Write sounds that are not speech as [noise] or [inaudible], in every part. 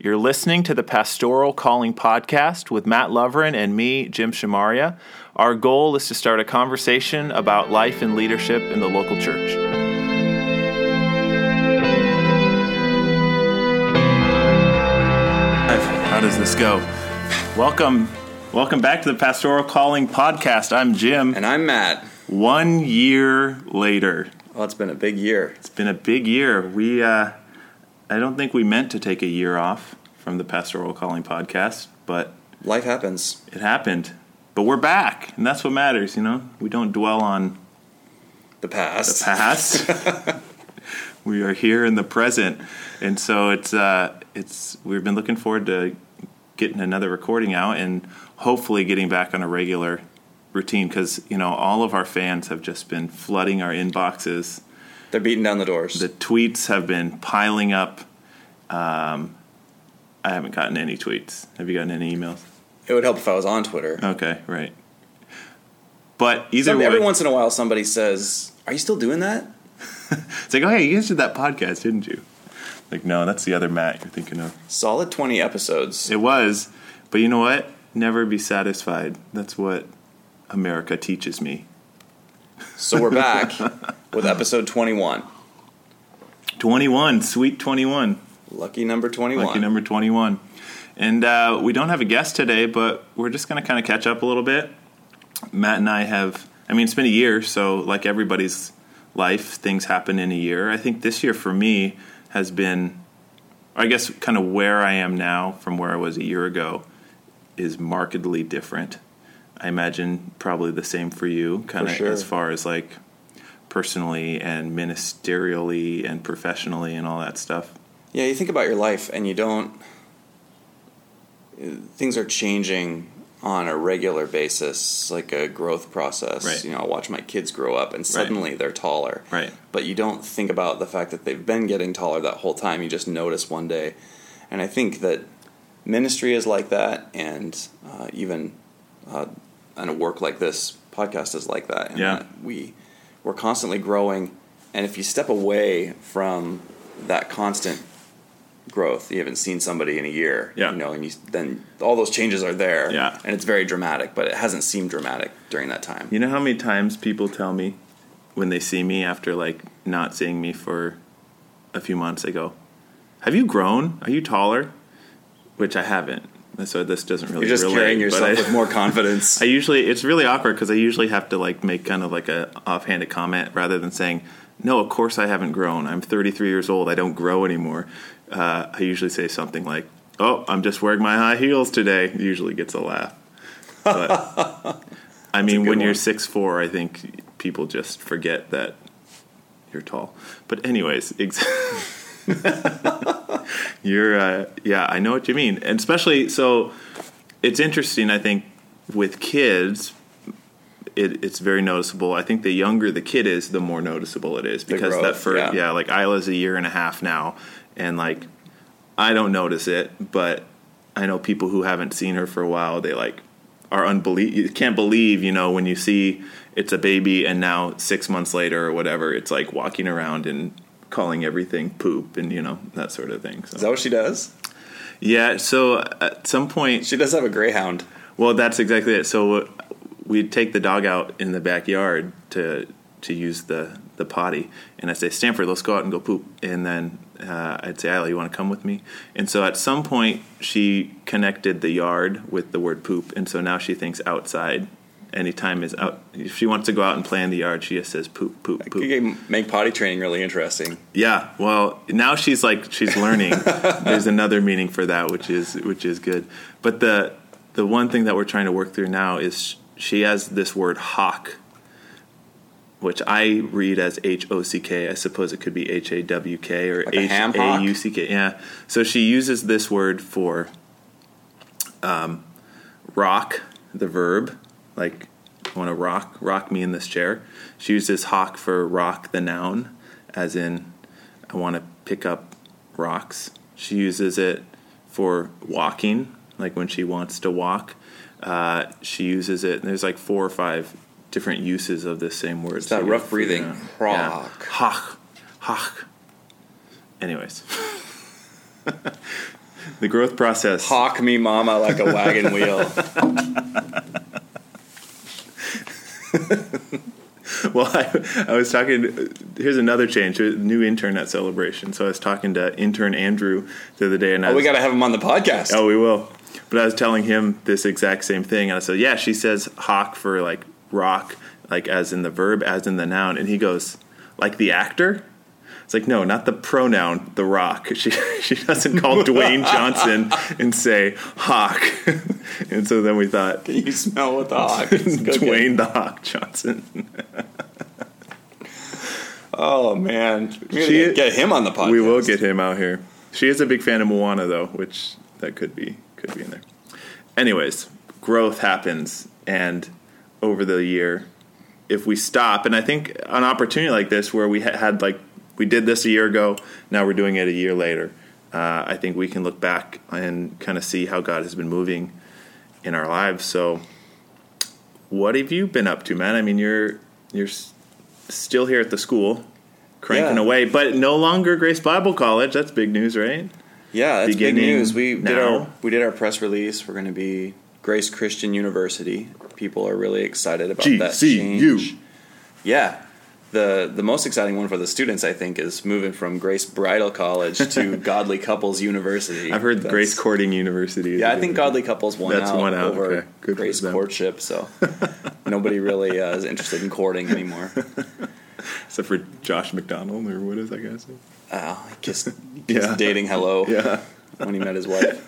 You're listening to the Pastoral Calling Podcast with Matt Loverin and me, Jim Shamaria. Our goal is to start a conversation about life and leadership in the local church. How does this go? Welcome, welcome back to the Pastoral Calling Podcast. I'm Jim. And I'm Matt. One year later, Well, it's been a big year. it's been a big year. We, uh, I don't think we meant to take a year off from the Pastoral Calling Podcast, but Life happens. it happened. But we're back, and that's what matters. You know, we don't dwell on The past. the past. [laughs] we are here in the present, and so it's uh, it's we've been looking forward to getting another recording out and hopefully getting back on a regular routine because you know all of our fans have just been flooding our inboxes. They're beating down the doors. The tweets have been piling up. Um, I haven't gotten any tweets. Have you gotten any emails? it would help if I was on Twitter. Okay, right. But either Some- way, every once in a while, somebody says, "Are you still doing that?" it's like, oh hey, you guys did that podcast, didn't you? Like, no, that's the other Matt you're thinking of. Solid twenty episodes. It was, but you know what? Never be satisfied. That's what America teaches me. So we're back [laughs] with episode twenty-one. 21, sweet 21. Lucky number twenty-one. Lucky number 21. And uh, we don't have a guest today, but we're just going to kind of catch up a little bit. Matt and I have, I mean, it's been a year, so like everybody's life, things happen in a year. I think this year for me has been, I guess, kind of where I am now from where I was a year ago is markedly different. I imagine probably the same for you, kind For of sure. as far as like personally and ministerially and professionally and all that stuff. Yeah, you think about your life, and you don't. Things are changing on a regular basis, like a growth process. Right. You know, I watch my kids grow up, and suddenly they're taller. Right. But you don't think about the fact that they've been getting taller that whole time. You just notice one day, and I think that ministry is like that, and uh, even uh, and a work like this podcast is like that. And Yeah. that we we're constantly growing, and if you step away from that constant growth, you haven't seen somebody in a year, Yeah. you know, and you, then all those changes are there, Yeah. and it's very dramatic, but it hasn't seemed dramatic during that time. You know how many times people tell me when they see me after like not seeing me for a few months, they go, "Have you grown? Are you taller?" Which I haven't. So this doesn't really. You're just relate, carrying yourself I- with more [laughs] confidence. I usually it's really awkward because I usually have to like make kind of like a offhanded comment rather than saying, "No, of course I haven't grown. I'm 33 years old. I don't grow anymore." Uh, I usually say something like, "Oh, I'm just wearing my high heels today." It usually gets a laugh. But [laughs] I mean, when you're one. six four, I think people just forget that you're tall. But anyways, ex- [laughs] [laughs] you're uh, yeah, I know what you mean, and especially so. It's interesting, I think, with kids. It, it's very noticeable. I think the younger the kid is, the more noticeable it is because growth, that first, yeah. yeah, like Isla's a year and a half now, and like I don't notice it, but I know people who haven't seen her for a while. They like are unbelieve. You can't believe, you know, when you see it's a baby, and now six months later or whatever, it's like walking around and calling everything poop and you know that sort of thing. Is that what she does? yeah. So at some point, She does have a greyhound. well, that's exactly it. So we'd take the dog out in the backyard to to use the the potty, and I'd say, Stanford, let's go out and go poop. And then uh, I'd say, Isla, you want to come with me? And so at some point, she connected the yard with the word poop, and so now she thinks outside. Anytime is out. If she wants to go out and play in the yard, she just says poop, poop, poop. You can make potty training really interesting. Yeah, well, now she's like she's learning. [laughs] There's another meaning for that, which is which is good. But the the one thing that we're trying to work through now is she has this word hawk, which I read as H O C K. I suppose it could be H A W K or H A? U C K. Yeah. So she uses this word for um, rock, the verb, like I want to rock, rock me in this chair. She uses hawk for rock, the noun, as in I want to pick up rocks. She uses it for walking, like when she wants to walk. Uh, she uses it. There's like four or five different uses of this same word. that you gotta rough breathing. out. Rock. Yeah. Hawk. Hawk. Anyways. [laughs] The growth process. Hawk me, mama, like a wagon wheel. [laughs] [laughs] Well, I, I was talking. Here's another change. New intern at Celebration. So I was talking to intern Andrew the other day, and I Oh, was, we got to have him on the podcast. Oh, we will. But I was telling him this exact same thing, and I said, "Yeah, she says hawk for like rock, like as in the verb, as in the noun." And he goes, "Like the actor." It's like no, not the pronoun, the rock. [laughs] She she doesn't call [laughs] Dwayne Johnson and say hawk. [laughs] and so then we thought you smell what the hawk. Dwayne the Hawk Johnson. Oh man, we She- get him on the podcast. We will get him out here. She is a big fan of Moana, though, which that could be could be in there. Anyways, growth happens, and over the year, if we stop, and I think an opportunity like this, where we ha- had like we did this a year ago, now we're doing it a year later. Uh, I think we can look back and kind of see how God has been moving in our lives. So, what have you been up to, man? I mean, you're you're still here at the school, cranking Yeah. away, but no longer Grace Bible College. That's big news, right? Yeah, that's big news. We did now. our we did our press release. We're going to be Grace Christian University. People are really excited about that GCU. change. Yeah. The the most exciting one for the students, I think, is moving from Grace Bridal College to [laughs] Godly Couples University. I've heard That's- Grace Courting University. Yeah, I think Godly Couples won That's out won out, over okay. Grace. Courtship, so [laughs] nobody really uh, is interested in courting anymore. [laughs] except for Josh McDonald or what is that guy's name? Uh, he kissed, Yeah. dating hello Yeah, when he met his wife.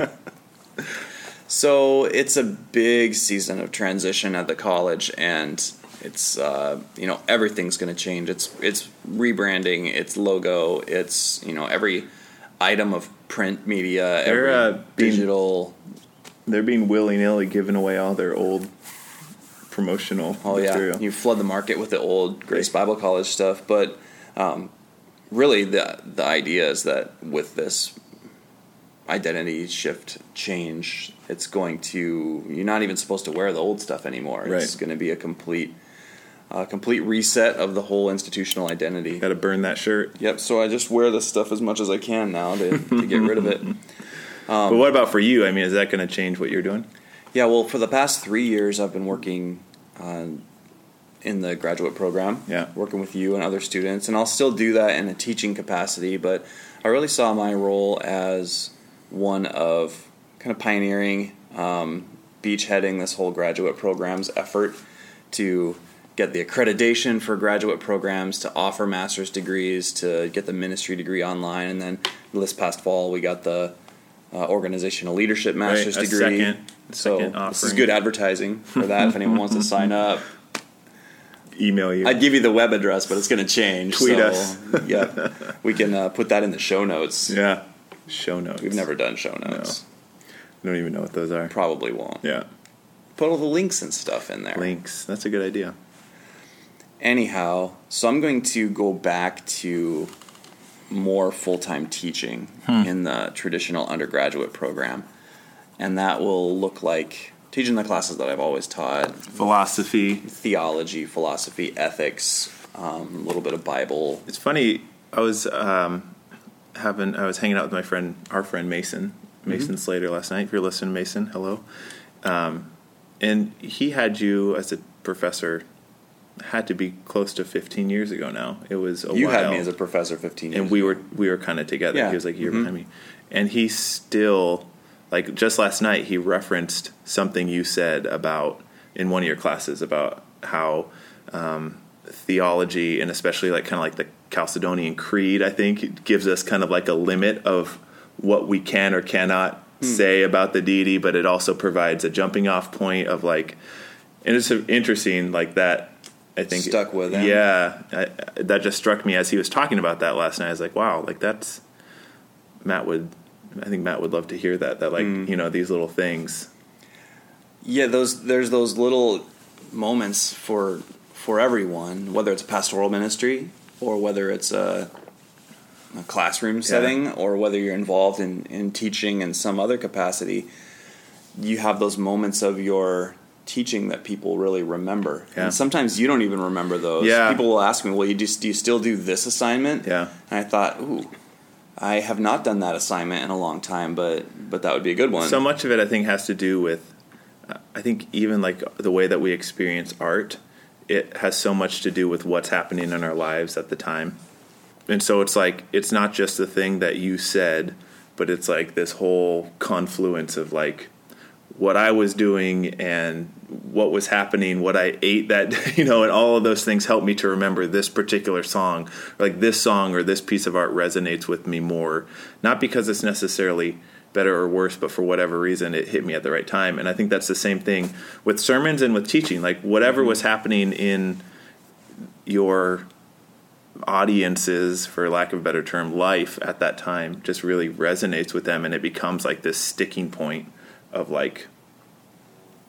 so it's a big season of transition at the college, and it's uh, you know everything's going to change. It's it's rebranding, its logo, it's you know every item of print media, They're, every uh, being- digital. they're being willy nilly giving away all their old promotional Oh yeah, you flood the market with the old Grace Bible College stuff, but um, really the the idea is that with this identity shift change, it's going to you're not even supposed to wear the old stuff anymore. It's going to be a complete a complete reset of the whole institutional identity. Got to burn that shirt. Yep. So I just wear this stuff as much as I can now to, to get rid of it. [laughs] but what about for you? I mean, is that going to change what you're doing? Yeah, well, for the past three years, I've been working uh, in the graduate program. Yeah. working with you and other students, and I'll still do that in a teaching capacity. But I really saw my role as one of kind of pioneering, um, beachheading this whole graduate program's effort to get the accreditation for graduate programs, to offer master's degrees, to get the ministry degree online, and then this past fall we got the uh, organizational leadership master's a degree. second- so second this is good advertising for that. if anyone wants to sign up, [laughs] Email you. I'd give you the web address, but it's going to change. Tweet so, us. yeah, we can uh, put that in the show notes. yeah. Show notes. We've never done show notes. I don't even know what those are. Probably won't. Yeah. Put all the links and stuff in there. Links. That's a good idea. Anyhow, so I'm going to go back to more full time teaching Hmm. in the traditional undergraduate program. And that will look like teaching the classes that I've always taught Philosophy. theology, philosophy, ethics, um, a little bit of Bible. It's funny. I was um, having. I was hanging out with my friend, our friend Mason, Mason Slater, last night. If you're listening, Mason, hello. Um, and he had you as a professor. Had to be close to 15 years ago now. It was a while. You while. had me as a professor 15 years and we ago. were we were kind of together. Yeah. He was like a year Mhm. behind me, and he still like just last night he referenced something you said about in one of your classes about how um, theology and especially like kind of like the Chalcedonian Creed I think gives us kind of like a limit of what we can or cannot Hmm. say about the deity, but it also provides a jumping off point of like, and it's interesting like that. I think Stuck with him. Yeah, I, that just struck me as he was talking about that last night. I was like, wow, like that's Matt would. I think Matt would love to hear that. That like Mm. you know these little things. Yeah, those there's those little moments for for everyone, whether it's pastoral ministry or whether it's a, a classroom setting or whether you're involved in, in teaching in some other capacity. You have those moments of your teaching that people really remember, Yeah. and sometimes you don't even remember those. Yeah. people will ask me, "Well, you just do you still do this assignment?" Yeah. and I thought, "Ooh." I have not done that assignment in a long time, but but that would be a good one. So much of it, I think, has to do with, uh, I think, even like the way that we experience art, it has so much to do with what's happening in our lives at the time. And so it's like, it's not just the thing that you said, but it's like this whole confluence of like what I was doing and what was happening, what I ate that, [laughs] you know, and all of those things help me to remember this particular song. Like this song or this piece of art resonates with me more, not because it's necessarily better or worse, but for whatever reason, it hit me at the right time. And I think that's the same thing with sermons and with teaching. Like whatever was happening in your audiences, for lack of a better term, life at that time just really resonates with them and it becomes like this sticking point of like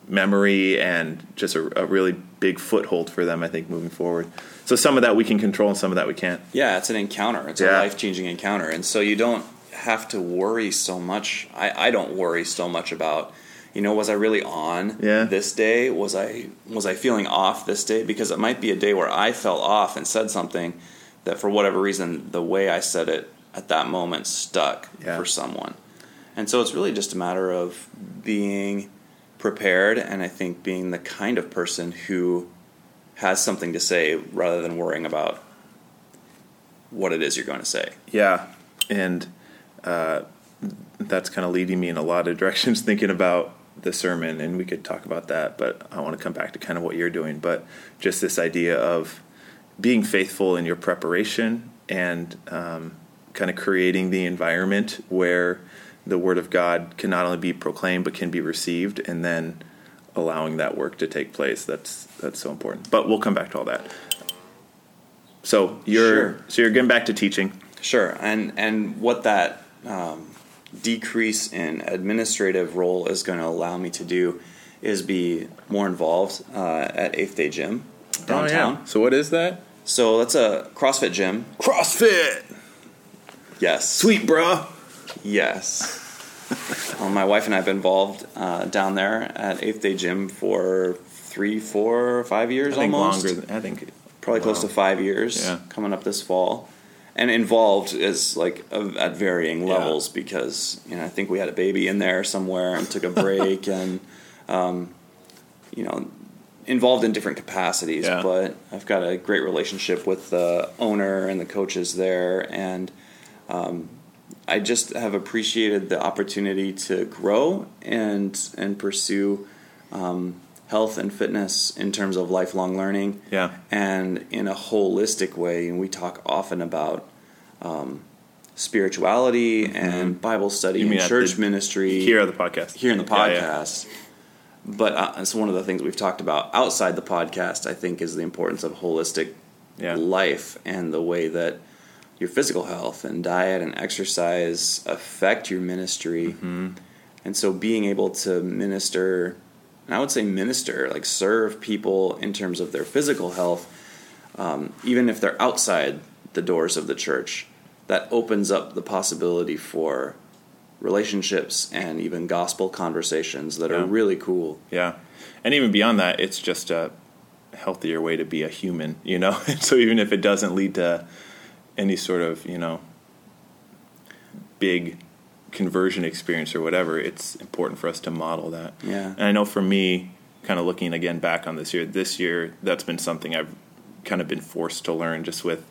memory and just a, a, really big foothold for them, I think, moving forward. So some of that we can control and some of that we can't. Yeah, it's an encounter. It's yeah. a life changing encounter. And so you don't have to worry so much. I, I don't worry so much about, you know, was I really on yeah. this day? Was I was I feeling off this day? Because it might be a day where I fell off and said something that for whatever reason the way I said it at that moment stuck yeah. for someone. And so it's really just a matter of being prepared and I think being the kind of person who has something to say rather than worrying about what it is you're going to say. Yeah. And uh, that's kind of leading me in a lot of [laughs] directions thinking about the sermon and we could talk about that but i want to come back to kind of what you're doing but just this idea of being faithful in your preparation and um, kind of creating the environment where the word of God can not only be proclaimed but can be received, and then allowing that work to take place. That's that's so important. But we'll come back to all that. So you're sure. so you're getting back to teaching. Sure, and and what that um, decrease in administrative role is going to allow me to do is be more involved uh, at Eighth Day Gym downtown. Oh, yeah. So what is that? So that's a CrossFit gym. CrossFit. Yes. Sweet, bro. Yes. well, my wife and I have been involved uh, down there at Eighth Day Gym for three, four, five years I think almost. Longer. Than, I think probably wow. close to five years. Yeah. Coming up this fall, and involved is like at varying levels yeah. because you know I think we had a baby in there somewhere and took a break [laughs] and um, you know involved in different capacities. Yeah. But I've got a great relationship with the owner and the coaches there and. Um, I just have appreciated the opportunity to grow and and pursue um, health and fitness in terms of lifelong learning. Yeah. And in a holistic way, and we talk often about um, spirituality mm-hmm. and Bible study and church ministry here on the podcast. Here in the podcast. Yeah, yeah. But uh, it's one of the things we've talked about outside the podcast. I think is the importance of holistic yeah. life and the way that your physical health and diet and exercise affect your ministry. Mm-hmm. And so being able to minister, and I would say minister, like serve people in terms of their physical health, um, even if they're outside the doors of the church, that opens up the possibility for relationships and even gospel conversations that yeah. are really cool. Yeah. And even beyond that, it's just a healthier way to be a human, you know? [laughs] so even if it doesn't lead to any sort of you know big conversion experience or whatever, it's important for us to model that. Yeah. And I know for me, kind of looking again back on this year, this year that's been something I've kind of been forced to learn just with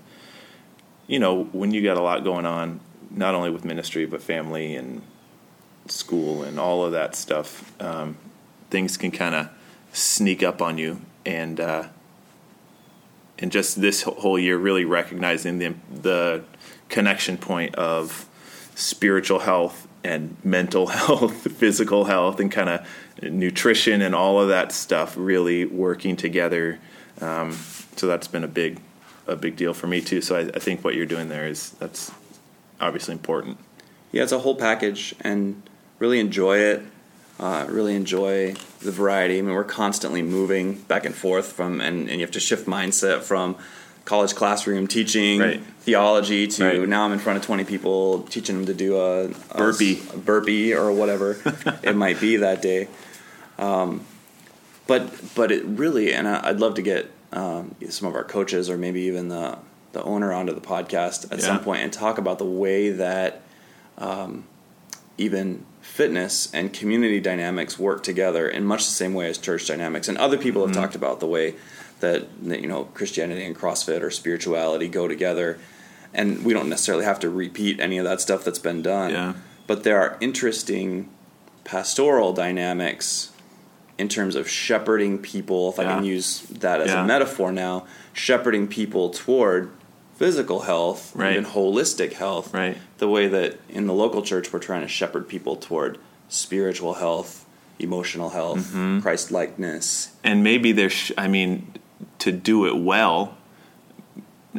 you know, when you got a lot going on, not only with ministry but family and school and all of that stuff, um, things can kind of sneak up on you and uh, and just this whole year really recognizing the the connection point of spiritual health and mental [laughs] health, physical health, and kind of nutrition and all of that stuff really working together. Um, so that's been a big a big deal for me too. So I, I think what you're doing there is that's obviously important. Yeah, it's a whole package, and really enjoy it. Uh, really enjoy the variety. I mean, we're constantly moving back and forth from, and, and you have to shift mindset from college classroom teaching right. theology to right. now I'm in front of 20 people teaching them to do a, a burpee, a burpee or whatever [laughs] it might be that day. Um, but but it really, and I'd love to get um, some of our coaches or maybe even the the owner onto the podcast at Yeah. some point and talk about the way that um, even fitness and community dynamics work together in much the same way as church dynamics. And other people have mm-hmm. talked about the way that you know Christianity and CrossFit or spirituality go together. And we don't necessarily have to repeat any of that stuff that's been done. Yeah. But there are interesting pastoral dynamics in terms of shepherding people, if I can use that as Yeah. a metaphor now, shepherding people toward physical health, Right. even holistic health, Right. the way that in the local church we're trying to shepherd people toward spiritual health, emotional health, Mm-hmm. Christ likeness. and maybe there's sh- i mean to do it well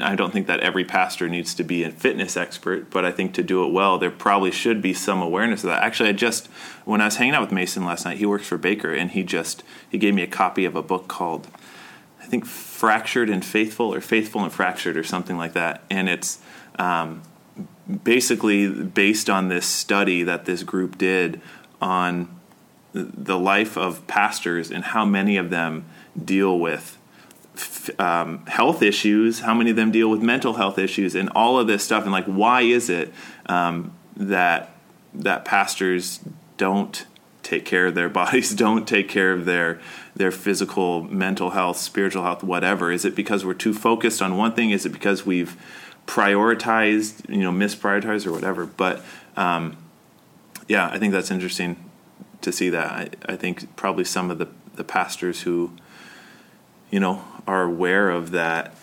i don't think that every pastor needs to be a fitness expert but i think to do it well there probably should be some awareness of that actually i just when i was hanging out with mason last night he works for baker and he just he gave me a copy of a book called think fractured and faithful or faithful and fractured or something like that and it's um, basically based on this study that this group did on the life of pastors and how many of them deal with um, health issues, how many of them deal with mental health issues, and all of this stuff. And like, why is it um, that that pastors don't take care of their [laughs] bodies, don't take care of their their physical, mental health, spiritual health, whatever? Is it because we're too focused on one thing? Is it because we've prioritized, you know, misprioritized or whatever? But um, yeah, I think that's interesting to see that. I, I think probably some of the, the pastors who, you know, are aware of that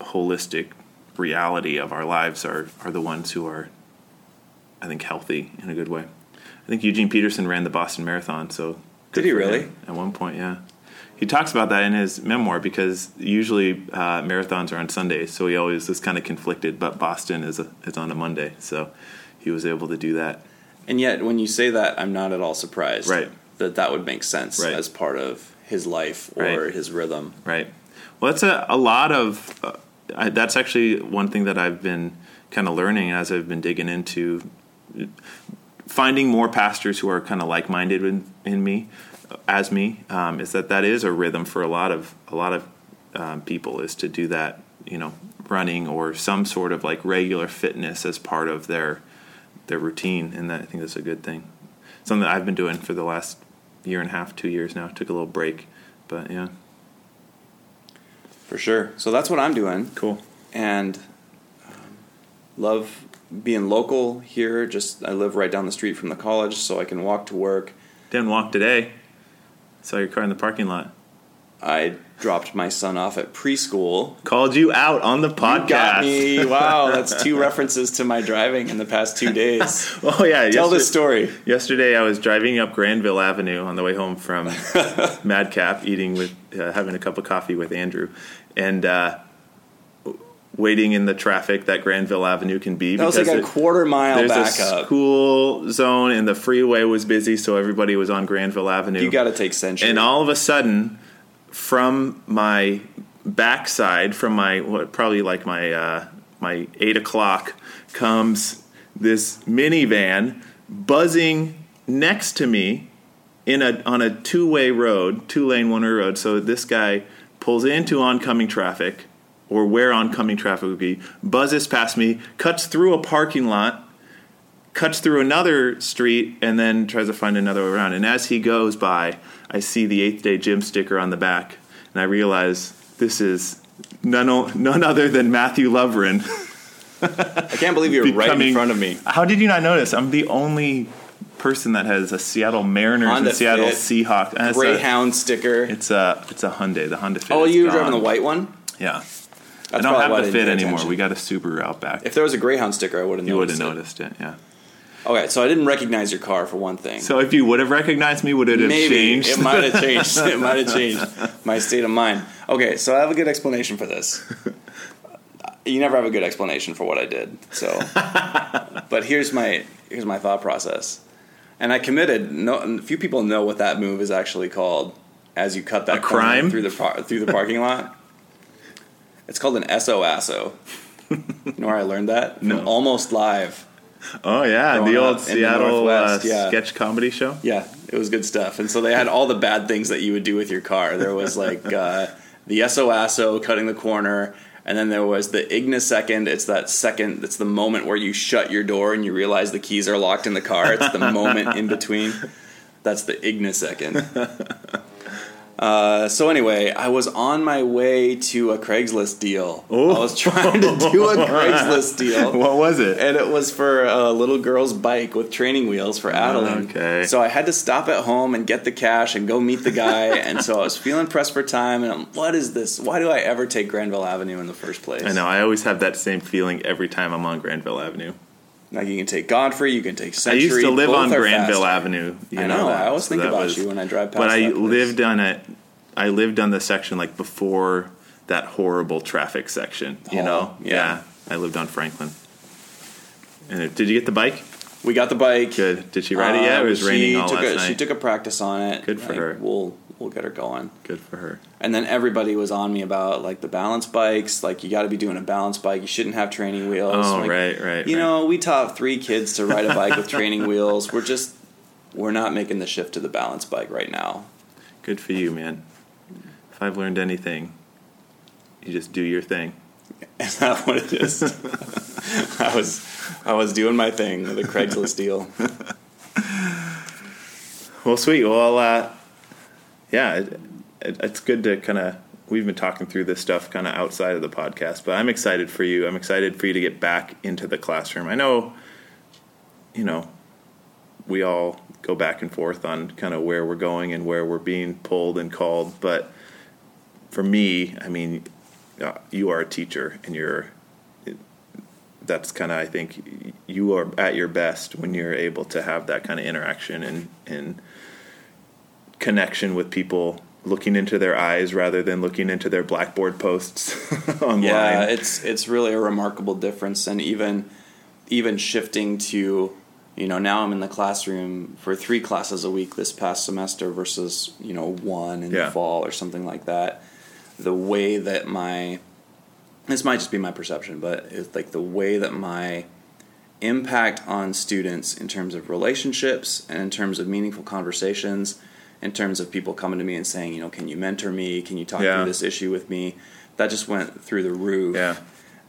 holistic reality of our lives are, are the ones who are, I think, healthy in a good way. I think Eugene Peterson ran the Boston Marathon, so Did he really? At one point, yeah. He talks about that in his memoir because usually uh, marathons are on Sundays, so he always is kind of conflicted. But Boston is a, is on a Monday, so he was able to do that. And yet, when you say that, I'm not at all surprised Right. that that would make sense Right. as part of his life or Right. his rhythm. Right. Well, that's a, a lot of. Uh, I, that's actually one thing that I've been kind of learning as I've been digging into finding more pastors who are kind of like-minded in, in me, as me, um, is that that is a rhythm for a lot of a lot of um, people is to do that. You know, running or some sort of like regular fitness as part of their their routine, and that, I think that's a good thing. Something that I've been doing for the last year and a half, two years now. Took a little break, but yeah, For sure. So that's what I'm doing. cool. and um, love being local here. Just I live right down the street from the college, so I can walk to work. Didn't walk today. Saw your car in the parking lot. I dropped my son off at preschool. Called you out on the You podcast. got me! [laughs] Wow, that's two references to my driving in the past two days. [laughs] Oh yeah, Tell this story. Yesterday I was driving up Grandville Avenue on the way home from [laughs] Madcap, eating with uh, having a cup of coffee with Andrew, and uh, waiting in the traffic that Grandville Avenue can be. That was like a it- quarter mile there's back a up. school zone and the freeway was busy, so everybody was on Granville Avenue. You got to take Century. and all of a sudden from my backside from my what probably like my uh, my eight o'clock comes this minivan buzzing next to me in a on a two way road two lane one way road so this guy pulls into oncoming traffic or where oncoming traffic would be buzzes past me cuts through a parking lot cuts through another street and then tries to find another way around. And as he goes by, I see the eighth day gym sticker on the back, and I realize this is none, o- none other than Matthew Lovren. I can't believe you're right in front of me. How did you not notice? I'm the only person that has a Seattle Mariners Honda and Seattle Fit, Seahawks. It's a- Greyhound sticker. It's a it's a Hyundai. The Honda Fit. oh, you were driving the white one? Yeah, I don't have the Fit anymore. attention. We got a Subaru out back. If there was a Greyhound sticker, I would have noticed it. you would have noticed. it. Yeah. Okay, so I didn't recognize your car for one thing. So if you would have recognized me, would it have Maybe changed? it might have changed. [laughs] it might have changed my state of mind. Okay, so I have a good explanation for this. You never have a good explanation for what I did. So, [laughs] but here's my here's my thought process. And I committed. No, few people know what that move is actually called. As you cut that A crime? through the par- through the parking lot, it's called an SOASO. [laughs] You know where I learned that? From No. Almost live. Oh yeah, Growing the old in the Seattle uh, yeah. sketch comedy show. Yeah, it was good stuff. And so they had all the bad things that you would do with your car. There was like [laughs] uh, the SOASO cutting the corner, And then there was the ignisecond. It's that second. It's the moment where you shut your door and you realize the keys are locked in the car. It's the moment in between. [laughs] That's the ignisecond. Uh, so anyway, I was on my way to a Craigslist deal. Oh. I was trying to do a [laughs] Craigslist deal. What was it? And it was for a little girl's bike with training wheels for Adeline. Okay. So I had to stop at home and get the cash and go meet the guy. [laughs] and so I was feeling pressed for time. And I'm, what is this? Why do I ever take Grandville Avenue in the first place? I know. I always have that same feeling every time I'm on Grandville Avenue. Like you can take Godfrey, you can take I used to live on Grandville faster. Avenue. You I know. that. I always So think about was- you when I drive past. But I lived on it. I lived on the section like before that horrible traffic section. You Oh, know. yeah. I lived on Franklin. And it, did you get the bike? We got the bike. Good. Did she ride it yet? Uh, it was raining all last a, night. She took a practice on it. Good for Like, her. We'll we'll get her going. Good for her. And then everybody was on me about like the balance bikes. Like you got to be doing a balance bike. You shouldn't have training wheels. Oh, Like, right, right. You right. know, we taught three kids to ride a bike with training wheels. We're just we're not making the shift to the balance bike right now. Good for you, man. If I've learned anything, you just do your thing. [laughs] Is that what it is? [laughs] I was I was doing my thing with a Craigslist deal. [laughs] Well, sweet. Well, uh, yeah, it, it, it's good to kind of. We've been talking through this stuff kind of outside of the podcast, but I'm excited for you. I'm excited for you to get back into the classroom. I know, you know, we all go back and forth on kind of where we're going and where we're being pulled and called, but for me, I mean, uh, you are a teacher, and you're. That's kind of I think you are at your best when you're able to have that kind of interaction and and connection with people looking into their eyes rather than looking into their blackboard posts [laughs] online. Yeah, it's it's really a remarkable difference, and even even shifting to, you know, now I'm in the classroom for three classes a week this past semester versus you know one in Yeah. the fall or something like that. The way that my this might just be my perception, but it's like the way that my impact on students in terms of relationships and in terms of meaningful conversations, in terms of people coming to me and saying, you know, can you mentor me? Can you talk Yeah. through this issue with me? That just went through the roof. Yeah.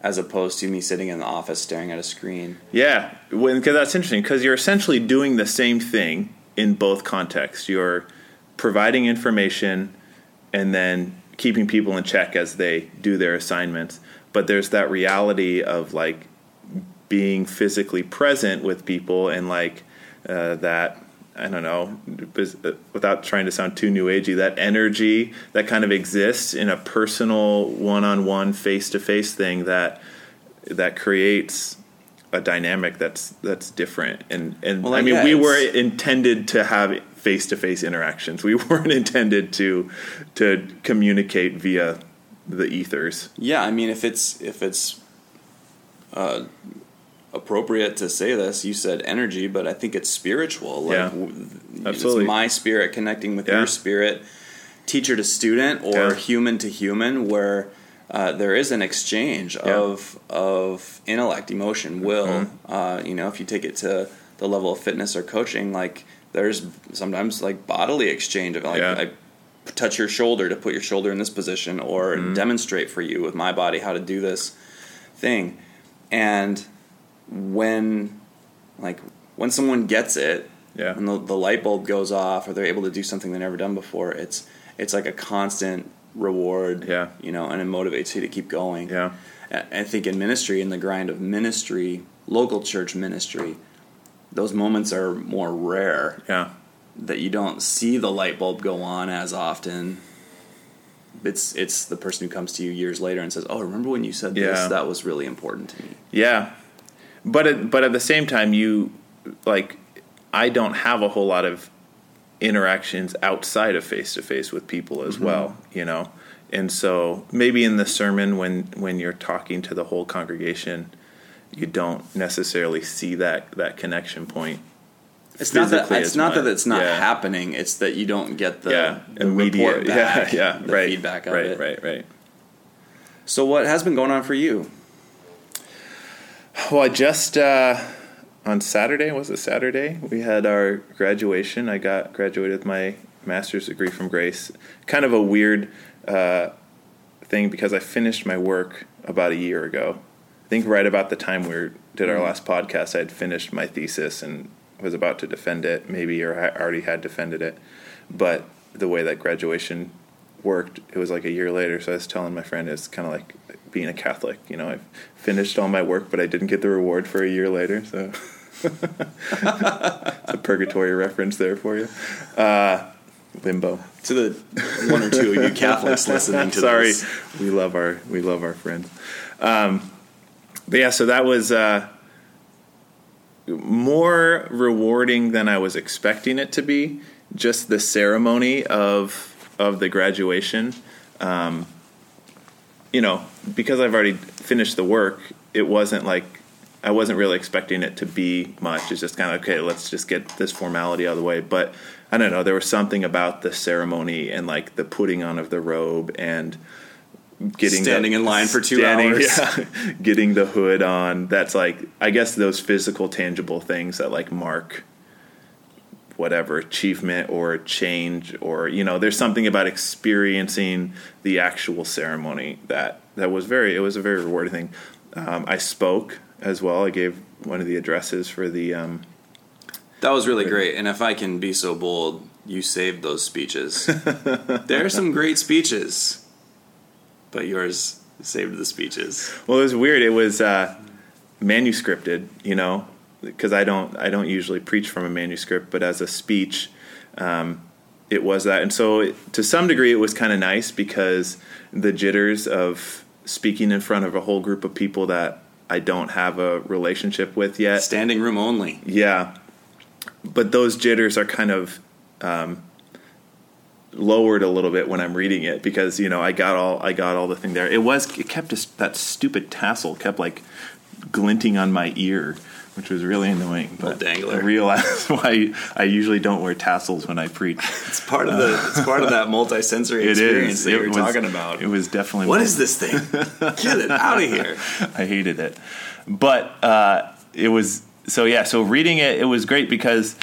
As opposed to me sitting in the office staring at a screen. Yeah, because that's interesting because you're essentially doing the same thing in both contexts. You're providing information and then keeping people in check as they do their assignments. But there's that reality of like being physically present with people and like uh, that. I don't know, uh, without trying to sound too new agey, that energy that kind of exists in a personal, one-on-one, face-to-face thing that that creates a dynamic that's that's different. And and Well, I mean, yeah, we were intended to have face to face interactions. We [laughs] weren't intended to to communicate via the ethers. Yeah, I mean, if it's if it's uh, appropriate to say this, you said energy, but I think it's spiritual. Like, Yeah, absolutely. It's my spirit connecting with Yeah. your spirit, teacher to student or Yeah. human to human, where uh, there is an exchange of of intellect, emotion, will. Mm-hmm. Uh, you know, if you take it to the level of fitness or coaching, like there's sometimes like bodily exchange of like. I touch your shoulder to put your shoulder in this position or Mm-hmm. demonstrate for you with my body how to do this thing and when like when someone gets it Yeah. and the, the light bulb goes off or they're able to do something they've never done before it's it's like a constant reward Yeah. you know and it motivates you to keep going Yeah. I I think in ministry, in the grind of ministry, local church ministry, those moments are more rare Yeah. that you don't see the light bulb go on as often. It's it's the person who comes to you years later and says, "Oh, remember when you said Yeah. this? That was really important to me." Yeah, but at, but at the same time, you like I don't have a whole lot of interactions outside of face to face with people as mm-hmm. well, you know, and so maybe in the sermon when when you're talking to the whole congregation, you don't necessarily see that that connection point. It's not that it's not that it's not Yeah. happening. It's that you don't get the, yeah, the report [laughs] back, yeah, yeah, the right, feedback of right, right, right. So, what has been going on for you? Well, I just uh, on Saturday was it Saturday? We had our graduation. I got graduated with my master's degree from Grace. Kind of a weird uh, thing because I finished my work about a year ago. I think right about the time we did our Mhm. last podcast, I had finished my thesis and was about to defend it, maybe, or I already had defended it. But the way that graduation worked, it was like a year later. So I was telling my friend, it's kind of like being a Catholic. You know, I finished all my work, but I didn't get the reward for a year later. So [laughs] it's a purgatory reference there for you. Uh, limbo. To the one or two of you Catholics listening to [laughs] Sorry, this. we love our we love our friends. Um, but yeah, so that was uh, more rewarding than I was expecting it to be. Just the ceremony of of the graduation. Um, you know, because I've already finished the work, it wasn't like I wasn't really expecting it to be much. It's just kind of okay. Let's just get this formality out of the way. But I don't know. There was something about the ceremony and like the putting on of the robe and getting Standing the, in line for two standing- hours. [laughs] yeah, getting the hood on. That's like I guess those physical, tangible things that like mark whatever achievement or change or you know there's something about experiencing the actual ceremony that that was very it was a very rewarding thing um, i spoke as well i gave one of the addresses for the um, That was really great. And if I can be so bold, you saved those speeches. [laughs] there are some great speeches, but yours saved the speeches. well it was weird it was uh, manuscripted you know because i don't i don't usually preach from a manuscript but as a speech um, it was that. And so it, to some degree it was kind of nice because the jitters of speaking in front of a whole group of people that i don't have a relationship with yet. Standing room only. yeah. But those jitters are kind of um, lowered a little bit when i'm reading it because you know i got all i got all the thing there. It was it kept this, that stupid tassel kept like glinting on my ear which was really annoying but dangler. i realized [laughs] why i usually don't wear tassels when i preach It's part of the. It's part of that multi-sensory [laughs] experience is that it you were was, talking about. it was definitely what is this thing? [laughs] Get it out of here! I hated it. But uh, it was so yeah. So reading it, it was great because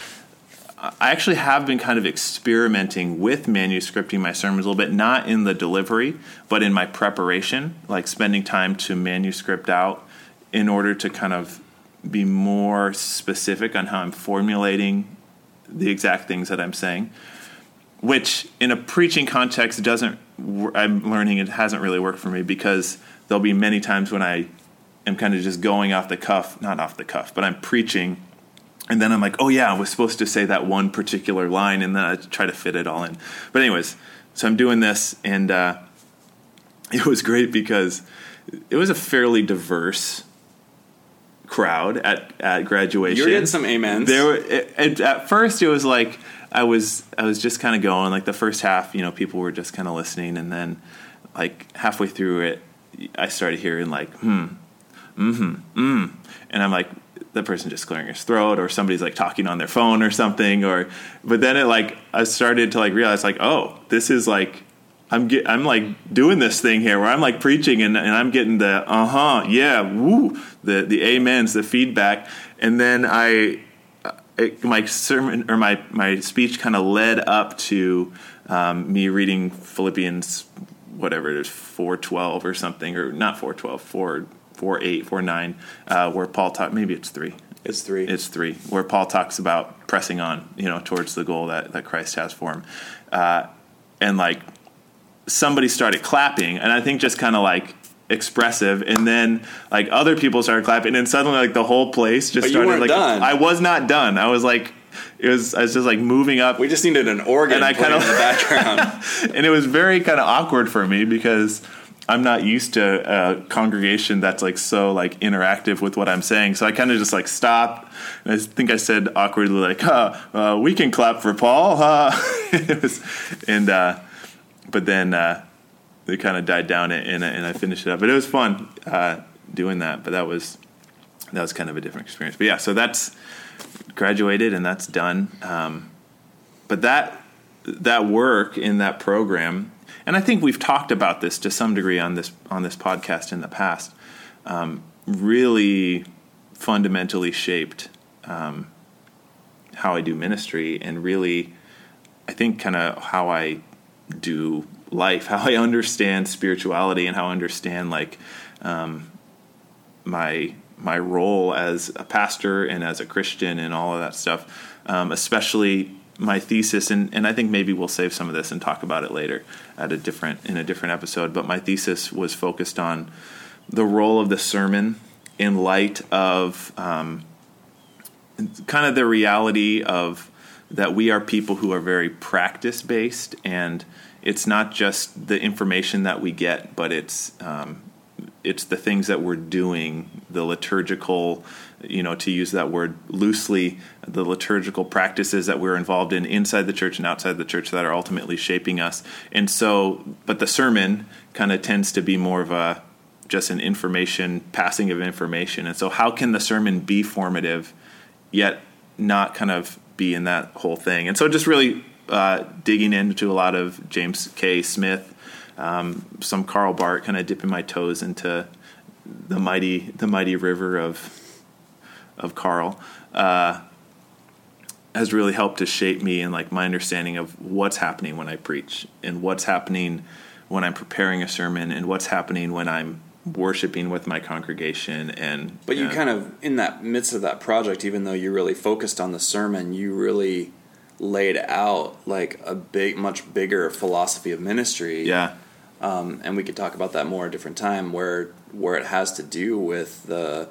I actually have been kind of experimenting with manuscripting my sermons a little bit, not in the delivery, but in my preparation, like spending time to manuscript out in order to kind of be more specific on how I'm formulating the exact things that I'm saying which in a preaching context doesn't i'm learning it hasn't really worked for me because there'll be many times when i am kind of just going off the cuff not off the cuff but i'm preaching and then i'm like oh yeah i was supposed to say that one particular line and then i try to fit it all in. But anyways so i'm doing this and uh, [laughs] it was great because it was a fairly diverse crowd at, at graduation You're getting some amens. there were it, it- at first it was like I was I was just kind of going like the first half you know people were just kind of listening and then like halfway through it I started hearing like hmm mm-hmm mm and I'm like the person just clearing his throat or somebody's like talking on their phone or something or but then it like I started to like realize like oh this is like I'm get, I'm like doing this thing here where I'm like preaching and, and I'm getting the uh huh yeah woo the the amens the feedback and then I it, my sermon or my my speech kind of led up to um, me reading Philippians whatever it is four twelve or something or not four twelve four four eight four nine uh, where Paul taught maybe it's three It's three. it's three, where Paul talks about pressing on, you know, towards the goal that, that Christ has for him. Uh, and like somebody started clapping, and I think just kind of like expressive, and then like other people started clapping, and then suddenly like the whole place just But started like done. I was not done. I was like, it was I was just like moving up, we just needed an organ And I kinda- in the background. [laughs] and it was very kind of awkward for me because I'm not used to a congregation that's like so like interactive with what I'm saying. So I kind of just like stopped. And I think I said awkwardly like, huh, uh, "We can clap for Paul." Huh? [laughs] it was, and uh, but then uh, kind of died down and, and I finished it up. But it was fun uh, doing that. But that was that was kind of a different experience. But yeah, so that's graduated and that's done. Um, but that that work in that program, and I think we've talked about this to some degree on this on this podcast in the past, um, really fundamentally shaped um, how I do ministry, and really, I think, kind of how I do life, [laughs] how I understand spirituality, and how I understand like um, my my role as a pastor and as a Christian and all of that stuff. Um, especially my thesis, and, and I think maybe we'll save some of this and talk about it later at a different in a different episode. But my thesis was focused on the role of the sermon in light of um, kind of the reality of that we are people who are very practice based and it's not just the information that we get but it's um, it's the things that we're doing the liturgical you know to use that word loosely the liturgical practices that we're involved in inside the church and outside the church that are ultimately shaping us. And so but the sermon kind of tends to be more of a just an information passing of information. And so how can the sermon be formative yet not kind of be in that whole thing. And so just really uh, digging into a lot of james k. Smith um, some Karl Barth, kind of dipping my toes into the mighty the mighty river of of karl uh, has really helped to shape me and like my understanding of what's happening when i preach and what's happening when i'm preparing a sermon and what's happening when i'm worshiping with my congregation and but you uh, kind of in that midst of that project even though you really focused on the sermon you really laid out like a big much bigger philosophy of ministry yeah um, and we could talk about that more a different time where where it has to do with the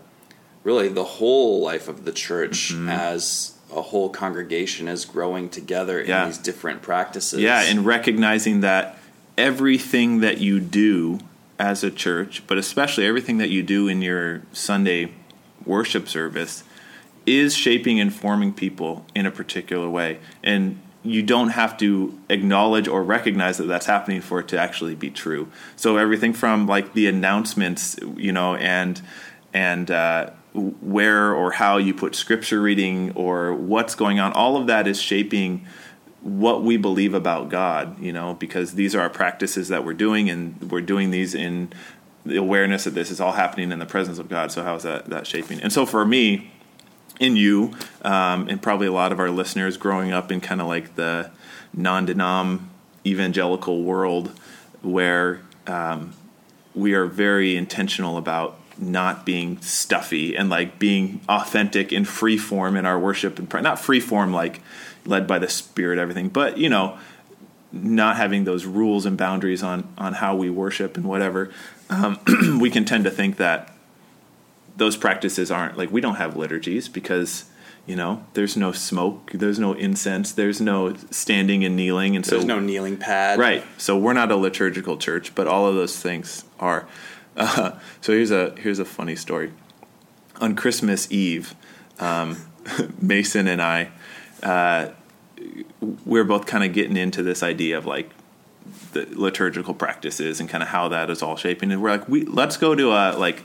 really the whole life of the church mm-hmm. as a whole congregation is growing together in yeah. these different practices yeah and recognizing that everything that you do as a church, but especially everything that you do in your Sunday worship service is shaping and forming people in a particular way. And you don't have to acknowledge or recognize that that's happening for it to actually be true. So everything from like the announcements, you know, and and uh, where or how you put scripture reading or what's going on, all of that is shaping what we believe about God, you know, because these are our practices that we're doing, and we're doing these in the awareness that this is all happening in the presence of God. So how is that that shaping? And so for me, in you, um, and probably a lot of our listeners growing up in kind of like the non-denom evangelical world, where um, we are very intentional about not being stuffy and like being authentic and free form in our worship and not free form like led by the Spirit, everything. But you know, not having those rules and boundaries on on how we worship and whatever, um, [clears throat] we can tend to think that those practices aren't like we don't have liturgies because you know there's no smoke there's no incense there's no standing and kneeling and there's so no kneeling pad. Right. So we're not a liturgical church but all of those things are. [laughs] Uh, so here's a here's a funny story. On christmas eve um, [laughs] mason and i uh, we're both kind of getting into this idea of like the liturgical practices and kind of how that is all shaping. And we're like, we let's go to a like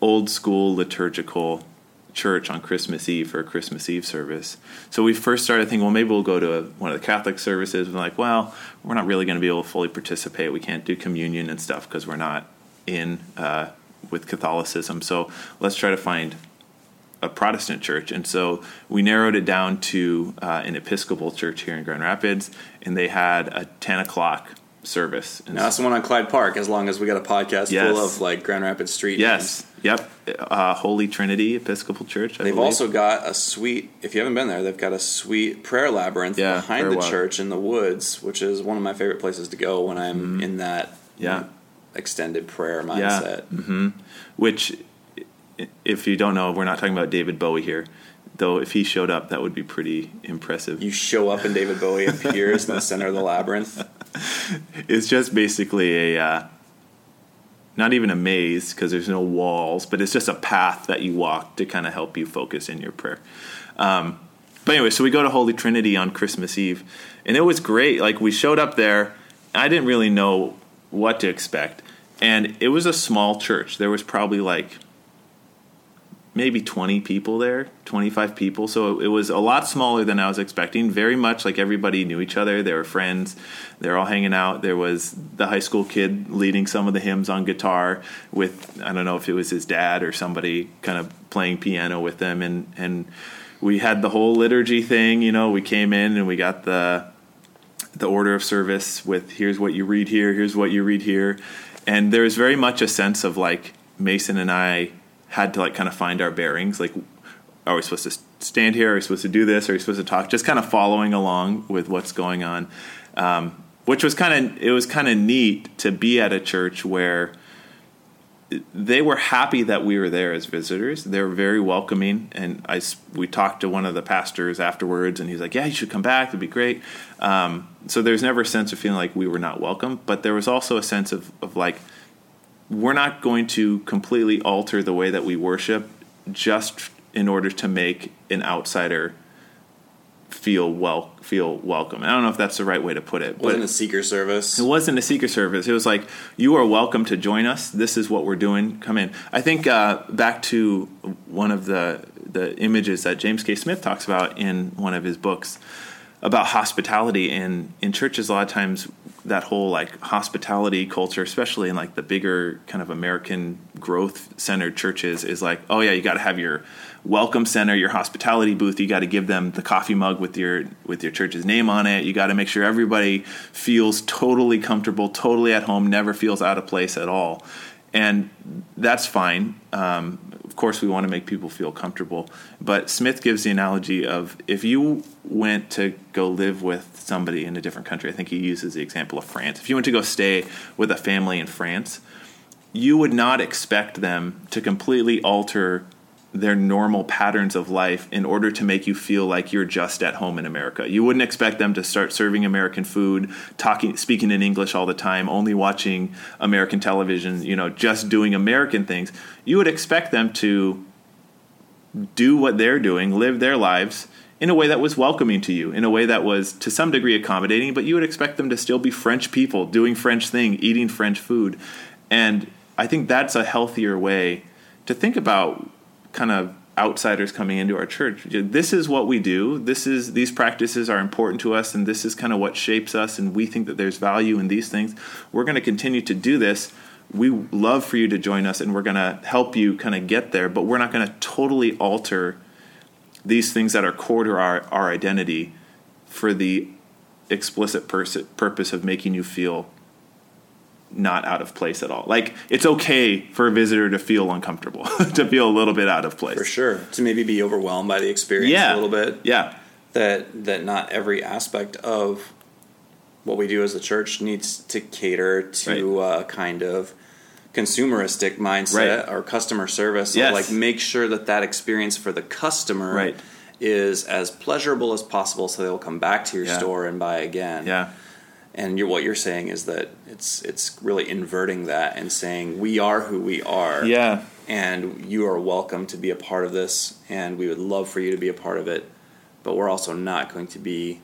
old school liturgical church on Christmas Eve for a Christmas Eve service. So we first started thinking, well, maybe we'll go to a, one of the Catholic services. And like, well, we're not really going to be able to fully participate. We can't do communion and stuff because we're not in uh, with Catholicism. So let's try to find a Protestant church, and so we narrowed it down to uh, an Episcopal church here in Grand Rapids, and they had a ten o'clock service. And now that's the one on Clyde Park. As long as we got a podcast yes. full of like Grand Rapids street. Yes. Names. Yep. Uh, Holy Trinity Episcopal Church. I they've believe. also got a sweet. If you haven't been there, they've got a sweet prayer labyrinth yeah, behind the church in the woods, which is one of my favorite places to go when I'm mm-hmm. in that yeah extended prayer mindset. Yeah. Mm-hmm. Which if you don't know, we're not talking about David Bowie here. Though if he showed up, that would be pretty impressive. You show up and David Bowie appears in the center of the labyrinth. [laughs] It's just basically a, uh, not even a maze because there's no walls, but it's just a path that you walk to kind of help you focus in your prayer. Um, but anyway, so we go to Holy Trinity on Christmas Eve, and it was great. Like we showed up there, I didn't really know what to expect, and it was a small church. There was probably like maybe 20 people there 25 people. So it was a lot smaller than i was expecting. Very much like everybody knew each other. They were friends. They're all hanging out. There was the high school kid leading some of the hymns on guitar with i don't know if it was his dad or somebody kind of playing piano with them. And and we had the whole liturgy thing you know we came in and we got the the order of service with here's what you read here, here's what you read here, and there was very much a sense of like Mason and I had to like kind of find our bearings. Like, are we supposed to stand here? Are we supposed to do this? Are we supposed to talk? Just kind of following along with what's going on, um, which was kind of it was kind of neat to be at a church where they were happy that we were there as visitors. They were very welcoming, and I we talked to one of the pastors afterwards, and he's like, "Yeah, you should come back. It'd be great." Um, so there's never a sense of feeling like we were not welcome, but there was also a sense of of like we're not going to completely alter the way that we worship just in order to make an outsider feel well feel welcome. I don't know if that's the right way to put it. It wasn't a seeker service. It wasn't a seeker service. It was like you are welcome to join us. This is what we're doing. Come in. I think uh, back to one of the the images that James K. Smith talks about in one of his books about hospitality and in churches a lot of times that whole like hospitality culture especially in like the bigger kind of american growth centered churches is like oh yeah you got to have your welcome center your hospitality booth. You got to give them the coffee mug with your with your church's name on it. You got to make sure everybody feels totally comfortable totally at home never feels out of place at all and that's fine. Um, of course we want to make people feel comfortable. But smith gives the analogy of if you went to go live with somebody in a different country i think he uses the example of france. If you went to go stay with a family in france you would not expect them to completely alter their normal patterns of life in order to make you feel like you're just at home in America. You wouldn't expect them to start serving American food, talking speaking in English all the time, only watching American television, you know, just doing American things. You would expect them to do what they're doing, live their lives in a way that was welcoming to you, in a way that was to some degree accommodating, but you would expect them to still be French people, doing French thing, eating French food. And I think that's a healthier way to think about kind of outsiders coming into our church. This is what we do. This is these practices are important to us and this is kind of what shapes us and we think that there's value in these things. We're going to continue to do this. We love for you to join us and we're going to help you kind of get there, but we're not going to totally alter these things that are core to our, our identity for the explicit pers- purpose of making you feel not out of place at all. Like it's okay for a visitor to feel uncomfortable, [laughs] to feel a little bit out of place. For sure. To maybe be overwhelmed by the experience Yeah. a little bit. Yeah. That that not every aspect of what we do as a church needs to cater to uh, kind of consumeristic mindset Right. or customer service. So, Yes. like make sure that that experience for the customer Right. is as pleasurable as possible, so they'll come back to your Yeah. store and buy again. Yeah. And you're, what you're saying is that it's it's really inverting that and saying we are who we are. Yeah. and you are welcome to be a part of this, and we would love for you to be a part of it. But we're also not going to be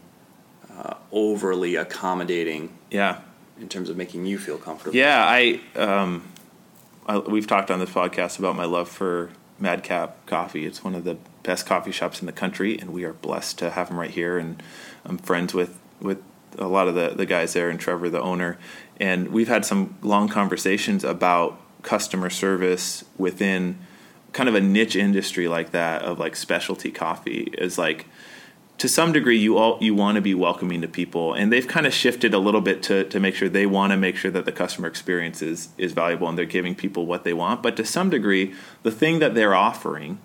uh, overly accommodating Yeah. in terms of making you feel comfortable. Yeah, I, um, I we've talked on this podcast about my love for Madcap Coffee. It's one of the best coffee shops in the country, and we are blessed to have them right here. And I'm friends with with a lot of the the guys there, and Trevor, the owner. And we've had some long conversations about customer service within kind of a niche industry like that of like specialty coffee. Is like to some degree you all you want to be welcoming to people. And they've kind of shifted a little bit to, to make sure they want to make sure that the customer experience is, is valuable and they're giving people what they want. But to some degree the thing that they're offering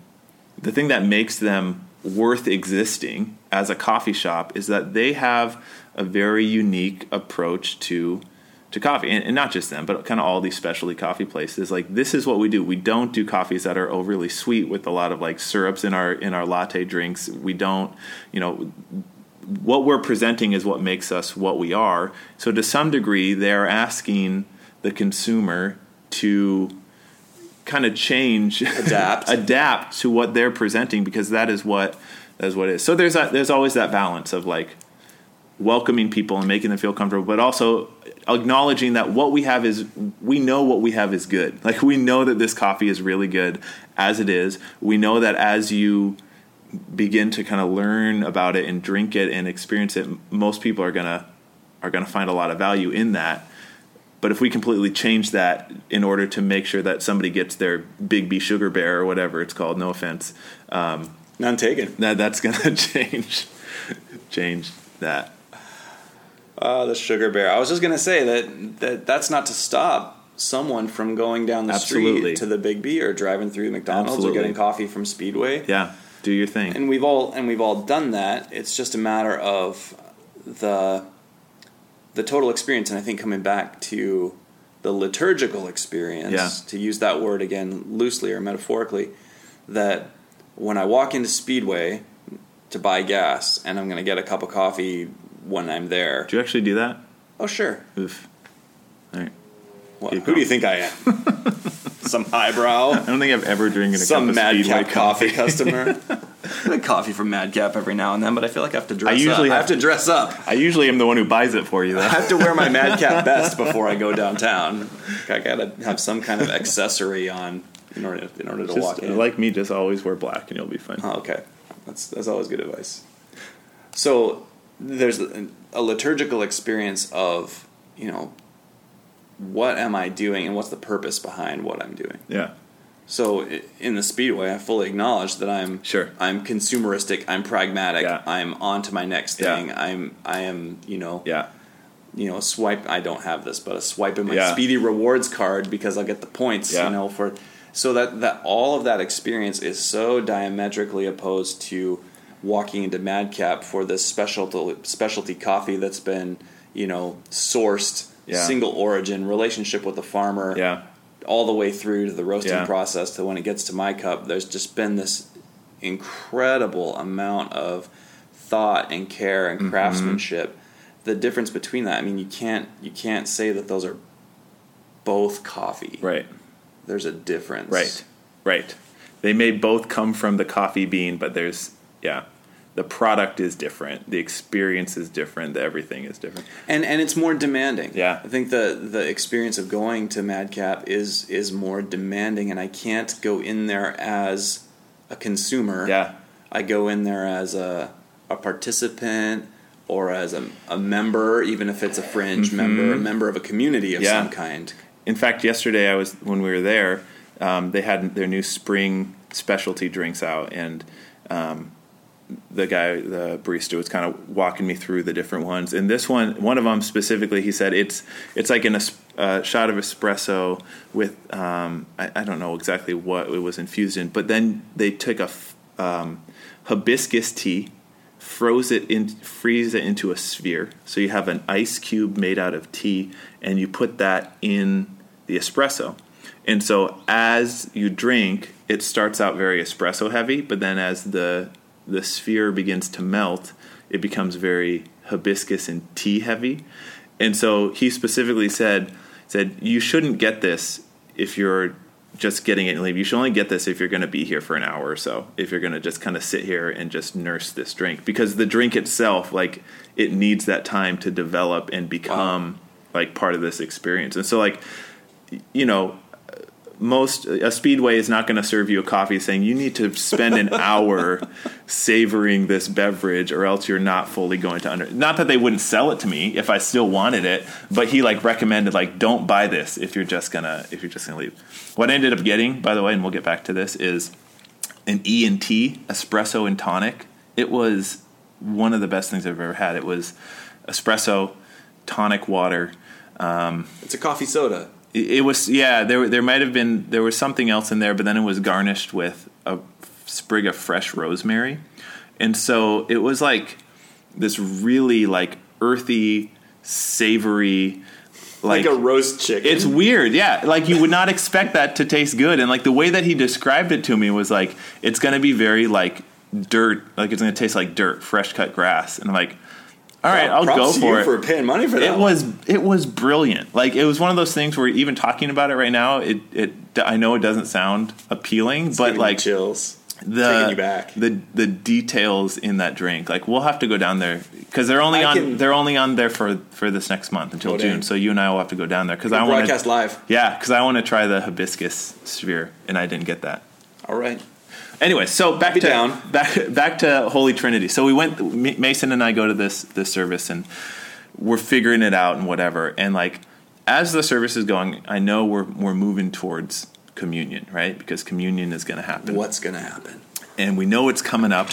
the thing that makes them worth existing as a coffee shop is that they have a very unique approach to to coffee. And, and not just them but kind of all these specialty coffee places. Like this is what we do. We don't do coffees that are overly sweet with a lot of like syrups in our in our latte drinks. We don't you know what we're presenting is what makes us what we are. So to some degree they're asking the consumer to kind of change Adapt. [laughs] adapt to what they're presenting because that is what is what it is. So there's that there's always that balance of like welcoming people and making them feel comfortable but also acknowledging that what we have is we know what we have is good. Like we know that this coffee is really good as it is. We know that as you begin to kind of learn about it and drink it and experience it most people are to are to find a lot of value in that. But if we completely change that in order to make sure that somebody gets their Biggby sugar bear or whatever it's called, no offense, um, None taken. that that's going [laughs] to change change that. Uh, the sugar bear. I was just gonna say that, that that's not to stop someone from going down the Absolutely. street to the Biggby or driving through McDonald's Absolutely. or getting coffee from Speedway. Yeah, do your thing. And we've all and we've all done that. It's just a matter of the the total experience, and I think coming back to the liturgical experience, Yeah. to use that word again loosely or metaphorically, that when I walk into Speedway to buy gas and I'm going to get a cup of coffee when I'm there. do you actually do that? Oh, sure. Oof. All right. What, Keep who do you think I am? [laughs] Some highbrow? I don't think I've ever drinking a Some cup of Speedway Madcap coffee customer. [laughs] I get coffee from Madcap every now and then, but I feel like I have to dress usually up. I have- have to dress up. I usually am the one who buys it for you. Though. I have to wear my Madcap best [laughs] before I go downtown. I gotta have some kind of accessory on in order in order to walk Just, in. like me, just always wear black and you'll be fine. Oh, okay, that's that's always good advice. So there's a, a liturgical experience of you know what am I doing and what's the purpose behind what I'm doing. Yeah. So in the speedway, I fully acknowledge that I'm Sure. I'm consumeristic. I'm pragmatic. Yeah. I'm on to my next Yeah. thing. I'm I am you know Yeah. you know, swipe. I don't have this, but a swipe in my Yeah. Speedy Rewards card because I'll get the points. Yeah. You know, for so that that all of that experience is so diametrically opposed to walking into Madcap for this specialty specialty coffee that's been you know sourced, Yeah. single origin, relationship with the farmer, Yeah. all the way through to the roasting Yeah. process to when it gets to my cup. There's just been this incredible amount of thought and care Mm-hmm. and craftsmanship. The difference between that, I mean, you can't you can't say that those are both coffee. Right. There's a difference. Right. Right. They may both come from the coffee bean, but there's yeah. The product is different. The experience is different. The everything is different. and and it's more demanding. Yeah. I think the the experience of going to Madcap is is more demanding, and I can't go in there as a consumer. Yeah. I go in there as a a participant or as a, a member, even if it's a fringe member, a member of a community of Mm-hmm. Yeah. some kind. In fact, yesterday I was when we were there. Um, they had their new spring specialty drinks out, and um, the guy, the barista, was kind of walking me through the different ones. And this one, one of them specifically, he said it's it's like an uh, shot of espresso with um, I, I don't know exactly what it was infused in, but then they took a f- um, hibiscus tea, froze it in, freeze it into a sphere. So you have an ice cube made out of tea, and you put that in the espresso. And so as you drink, it starts out very espresso heavy, but then as the the sphere begins to melt, it becomes very hibiscus and tea heavy. And so he specifically said said you shouldn't get this if you're just getting it and leave. You should only get this if you're going to be here for an hour or so. If you're going to just kind of sit here and just nurse this drink because the drink itself like it needs that time to develop and become like part of this experience. And so like you know most a speedway is not going to serve you a coffee saying you need to spend an [laughs] hour savoring this beverage or else you're not fully going to under not that they wouldn't sell it to me if i still wanted it but he like recommended like don't buy this if you're just gonna if you're just gonna leave. What i ended up getting by the way and we'll get back to this is an e and t espresso and tonic. It was one of the best things i've ever had. It was espresso tonic water um, It's a coffee soda. It it was yeah. There there might have been there was something else in there, but then it was garnished with a sprig of fresh rosemary, and so it was like this really like earthy, savory, Like, like, a roast chicken. it's weird, yeah. Like you would not expect that to taste good, and like the way that he described it to me was like it's going to be very like dirt, like it's going to taste like dirt, fresh cut grass, and I'm like, all right, I'll go for you it for paying money for that. it one. was it was brilliant. Like it was one of those things where even talking about it right now, it it I know it doesn't sound appealing, but like chills. the taking you back. the the details in that drink. Like we'll have to go down there because they're only I on can- they're only on there for for this next month until June. So you and I will have to go down there because I want broadcast to live. yeah because I want to try the hibiscus sphere and I didn't get that. All right. Anyway, so back Be to down. back back to Holy Trinity. So we went. Mason and I go to this this service, and we're figuring it out and whatever. And like as the service is going, I know we're we're moving towards communion, right? Because communion is going to happen, What's gonna happen? and we know it's coming up.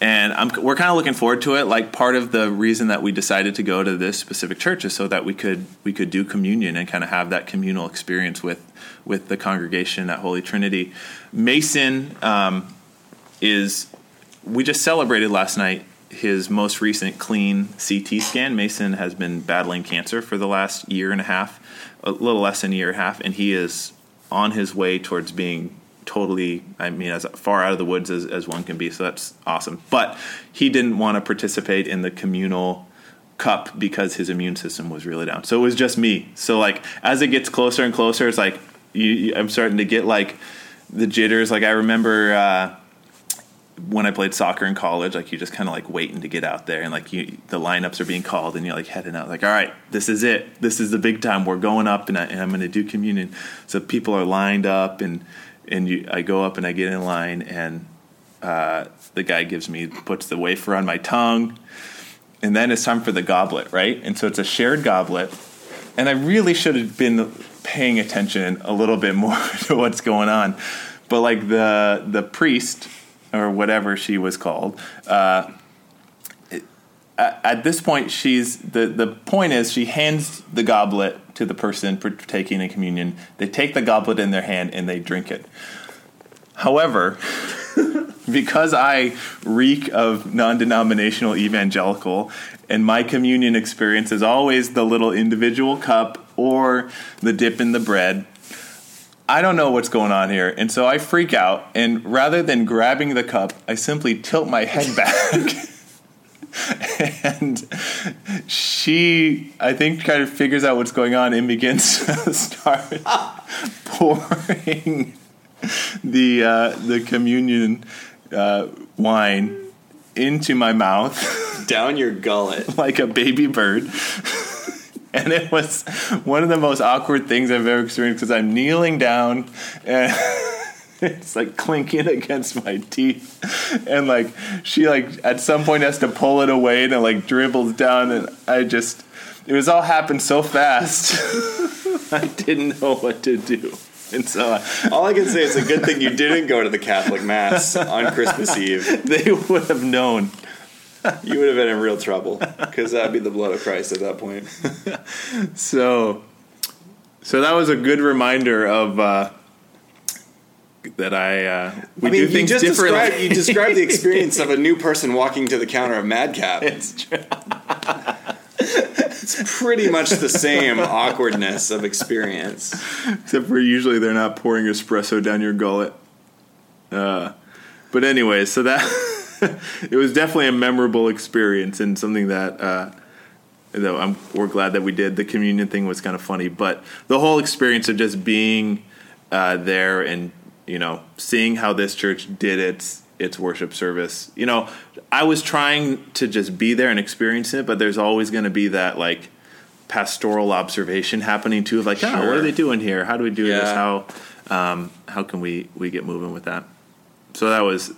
and I'm, we're kind of looking forward to it. Like part of the reason that we decided to go to this specific church is so that we could we could do communion and kind of have that communal experience with with the congregation at Holy Trinity. Mason um, is we just celebrated last night his most recent clean CT scan. Mason has been battling cancer for the last year and a half, a little less than a year and a half, and he is on his way towards being totally, I mean, as far out of the woods as, as one can be. So that's awesome. But he didn't want to participate in the communal cup because his immune system was really down. So it was just me. So like as it gets closer and closer, it's like you, I'm starting to get like the jitters. Like I remember uh, when I played soccer in college, like you just kind of like waiting to get out there, and like you, the lineups are being called, and you're like heading out, like all right, this is it, this is the big time. We're going up, and, I, and I'm going to do communion. So people are lined up, and and you, I go up and I get in line, and uh, the guy gives me puts the wafer on my tongue, and then it's time for the goblet, right? And so it's a shared goblet, and I really should have been paying attention a little bit more [laughs] to what's going on, but like the the priest or whatever she was called. Uh, at this point, she's the the point is she hands the goblet to the person partaking in communion. They take the goblet in their hand and they drink it. However, [laughs] because I reek of non-denominational evangelical, and my communion experience is always the little individual cup or the dip in the bread. I don't know what's going on here. And so I freak out. And rather than grabbing the cup, I simply tilt my head [laughs] back and she, I think, kind of figures out what's going on and begins [laughs] to start [laughs] pouring the uh, the communion uh, wine into my mouth, down your gullet, like a baby bird. [laughs] and it was one of the most awkward things I've ever experienced because I'm kneeling down and [laughs] it's like clinking against my teeth. And like she like at some point has to pull it away and it like dribbles down and i just it was all happened so fast. [laughs] I didn't know what to do. And so uh, all i can say is a good thing you didn't go to the catholic mass on christmas eve. They would have known you would have been in real trouble because that'd be the blood of christ at that point [laughs] so so that was a good reminder of uh, that I uh, we I mean, do things you just differently. Described, you described the experience of a [laughs] new person walking to the counter of Madcap. It's true. it's pretty much the same awkwardness of experience, except for usually they're not pouring espresso down your gullet. Uh, but anyway, so that [laughs] [laughs] it was definitely a memorable experience and something that. Uh, though I'm, we're glad that we did. The communion thing was kind of funny, but the whole experience of just being uh, there and you know, seeing how this church did its its worship service. You know, I was trying to just be there and experience it, but there's always going to be that like pastoral observation happening too of like, oh, what are they doing here? How do we do yeah. this? How um, how can we we get moving with that? So that was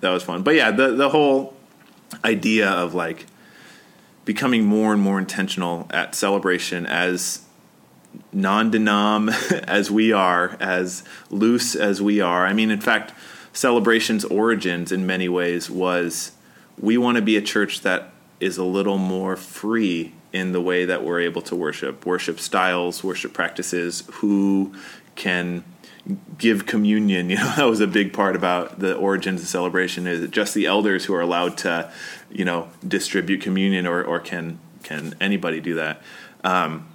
that was fun. But yeah, the the whole idea of like becoming more and more intentional at celebration as non-denom [laughs] as we are, as loose as we are. I mean, in fact, celebration's origins in many ways was we want to be a church that is a little more free in the way that we're able to worship, worship styles, worship practices, who can give communion. [laughs] You know, that was a big part about the origins of celebration. Is it just the elders who are allowed to, you know, distribute communion, or or can can anybody do that? Um,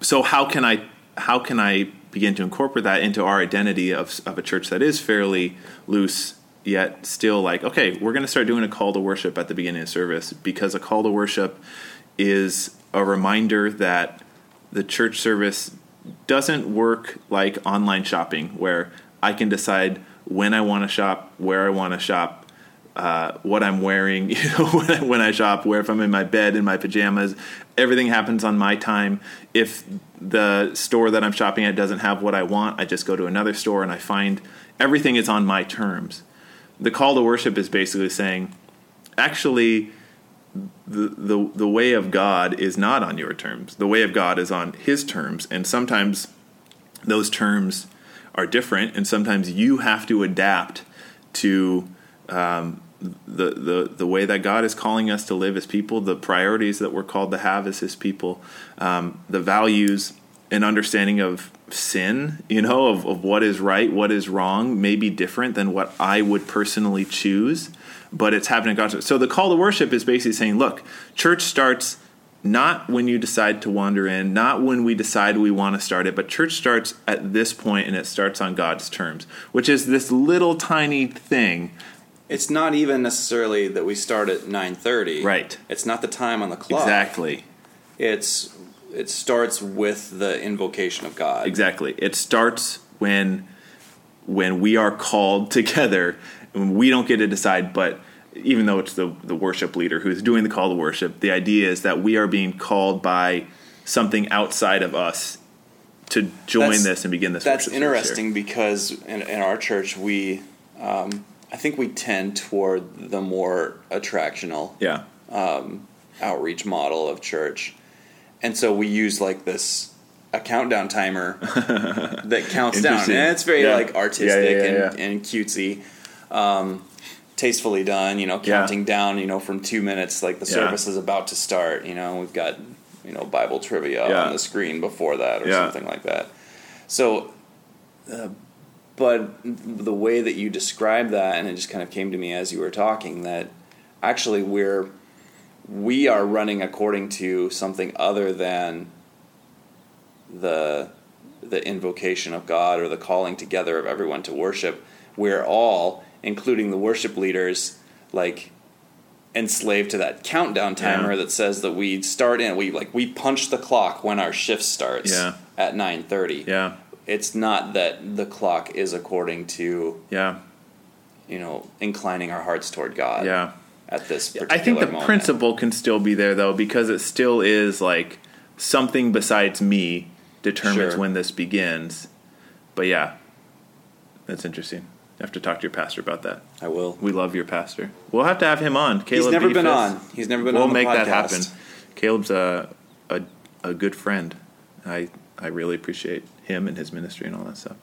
so how can I how can I begin to incorporate that into our identity of of a church that is fairly loose yet still like okay we're going to start doing a call to worship at the beginning of service because a call to worship is a reminder that the church service doesn't work like online shopping where I can decide when I want to shop, where I want to shop, uh, what I'm wearing, [laughs] you know, when I, when I shop, where if I'm in my bed in my pajamas, everything happens on my time. If the store that I'm shopping at doesn't have what I want, I just go to another store and I find everything is on my terms. The call to worship is basically saying, actually, the, the the way of God is not on your terms. The way of God is on His terms, and sometimes those terms are different, and sometimes you have to adapt to um, the, the the way that God is calling us to live as people, the priorities that we're called to have as His people, um, the values and understanding of sin, you know, of, of what is right, what is wrong, may be different than what I would personally choose, but it's happening God's. So the call to worship is basically saying, look, church starts not when you decide to wander in, not when we decide we want to start it, but church starts at this point and it starts on God's terms, which is this little tiny thing. It's not even necessarily that we start at 9:30. Right. It's not the time on the clock. Exactly. It's it starts with the invocation of God. Exactly. It starts when when we are called [laughs] together and we don't get to decide, but even though it's the, the worship leader who's doing the call to worship, the idea is that we are being called by something outside of us to join That's- this and begin this. That's worship service here. interesting because in, in our church we, um, I think we tend toward the more attractional Yeah. outreach model of church, and so we use like this a countdown timer [laughs] that counts down, and it's very Yeah. like artistic Yeah, yeah, and, and cutesy. Um, tastefully done, you know, Yeah. counting down, you know, from two minutes, like the Yeah. service is about to start. You know, we've got, you know, Bible trivia Yeah. on the screen before that, or Yeah. something like that. So, uh, but the way that you describe that, and it just kind of came to me as you were talking, that actually we're we are running according to something other than the the invocation of God or the calling together of everyone to worship. We're all, including the worship leaders, like enslaved to that countdown timer Yeah. that says that we start in we like we punch the clock when our shift starts Yeah. at 9:30 Yeah. it's not that the clock is according to Yeah. you know inclining our hearts toward God Yeah. at this particular I think the moment. principle can still be there though, because it still is like something besides me determines Sure. when this begins. But yeah, that's interesting. Have to talk to your pastor about that. I will. We love your pastor. We'll have to have him on. Caleb He's never been on. He's never been on. we'll on the make that happen. Caleb's a, a a good friend. I I really appreciate him and his ministry and all that stuff.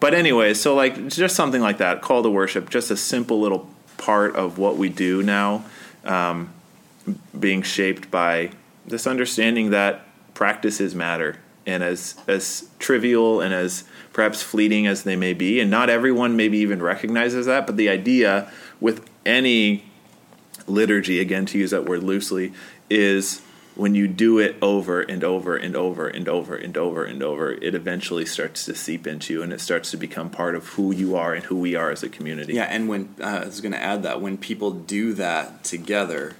But anyway, so like just something like that, call to worship, just a simple little part of what we do now, um, being shaped by this understanding that practices matter, and as as trivial and as perhaps fleeting as they may be, and not everyone maybe even recognizes that, but the idea with any liturgy, again to use that word loosely, is when you do it over and over and over and over and over and over, it eventually starts to seep into you and it starts to become part of who you are and who we are as a community. Yeah, and when uh, I was going to add that when people do that together,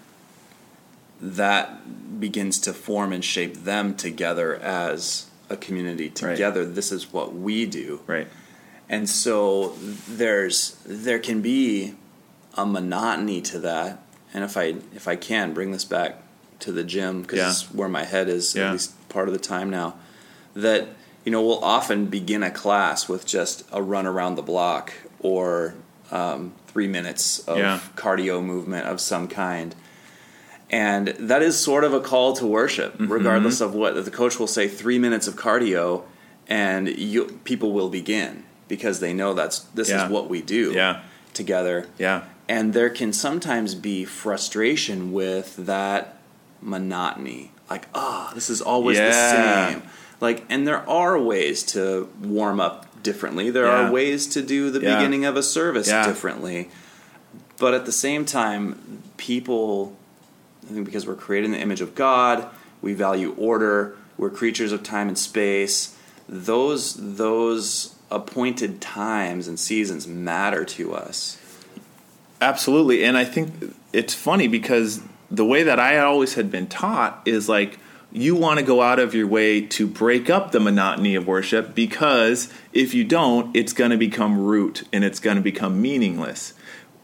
that begins to form and shape them together as a community. Right. Together, this is what we do. Right. and so there's there can be a monotony to that and if i if i can bring this back to the gym because Yeah. it's where my head is Yeah. at least part of the time now that you know we'll often begin a class with just a run around the block or um, three minutes of Yeah. cardio movement of some kind and that is sort of a call to worship Mm-hmm. regardless of what the coach will say three minutes of cardio and you, people will begin because they know that's this Yeah. is what we do Yeah. together Yeah. and there can sometimes be frustration with that monotony like ah this is always Yeah. the same like and there are ways to warm up differently there are ways to do the beginning of a service differently but at the same time people I think because we're created in the image of God, we value order, we're creatures of time and space. Those those appointed times and seasons matter to us. Absolutely. And I think it's funny because the way that I always had been taught is like you want to go out of your way to break up the monotony of worship because if you don't, it's going to become root and it's going to become meaningless,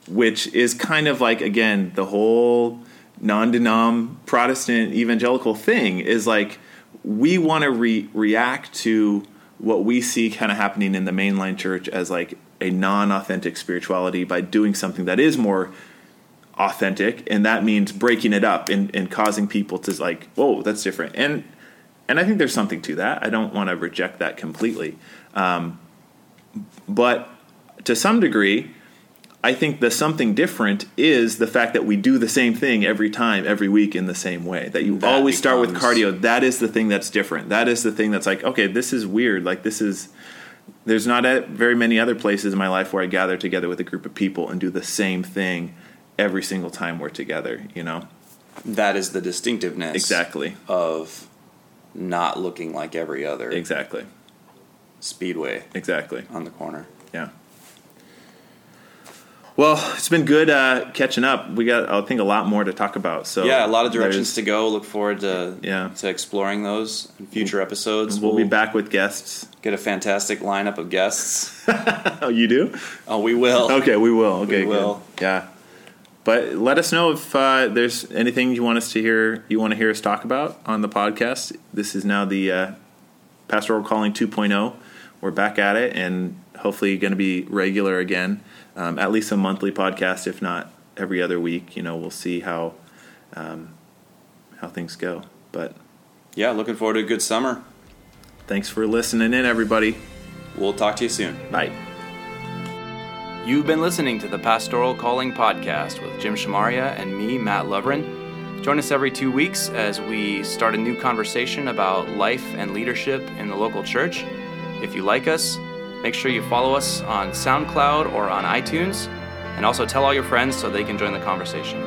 which is kind of like, again, the whole non denom Protestant evangelical thing is like we want to re- react to what we see kind of happening in the mainline church as like a non-authentic spirituality by doing something that is more authentic and that means breaking it up and, and causing people to like whoa that's different. And and i think there's something to that. I don't want to reject that completely. Um, but to some degree I think the something different is the fact that we do the same thing every time, every week in the same way. That you That always start with cardio. That is the thing that's different. That is the thing that's like, okay, this is weird. Like this is. There's not a, very many other places in my life where I gather together with a group of people and do the same thing every single time we're together. You know, That is the distinctiveness exactly, of not looking like every other exactly, speedway exactly. on the corner. Yeah. Well, it's been good uh, catching up. We got, I think, a lot more to talk about. So yeah, a lot of directions to go. Look forward to Yeah. to exploring those in future episodes. We'll, be back with guests. Get a fantastic lineup of guests. [laughs] Oh, you do? oh, we will. Okay, we will. Okay, good. will. Yeah. But let us know if uh, there's anything you want us to hear. You want to hear us talk about on the podcast. This is now the uh, Pastoral Calling 2.0. We're back at it, and hopefully going to be regular again. Um, at least a monthly podcast, if not every other week. You know, we'll see how um, how things go. But Yeah, looking forward to a good summer. thanks for listening in, everybody. We'll talk to you soon. Bye. You've been listening to the Pastoral Calling Podcast with Jim Shamaria and me, Mat Lovren. Join us every two weeks as we start a new conversation about life and leadership in the local church. If you like us, Make sure you follow us on SoundCloud or on iTunes, and also tell all your friends so they can join the conversation.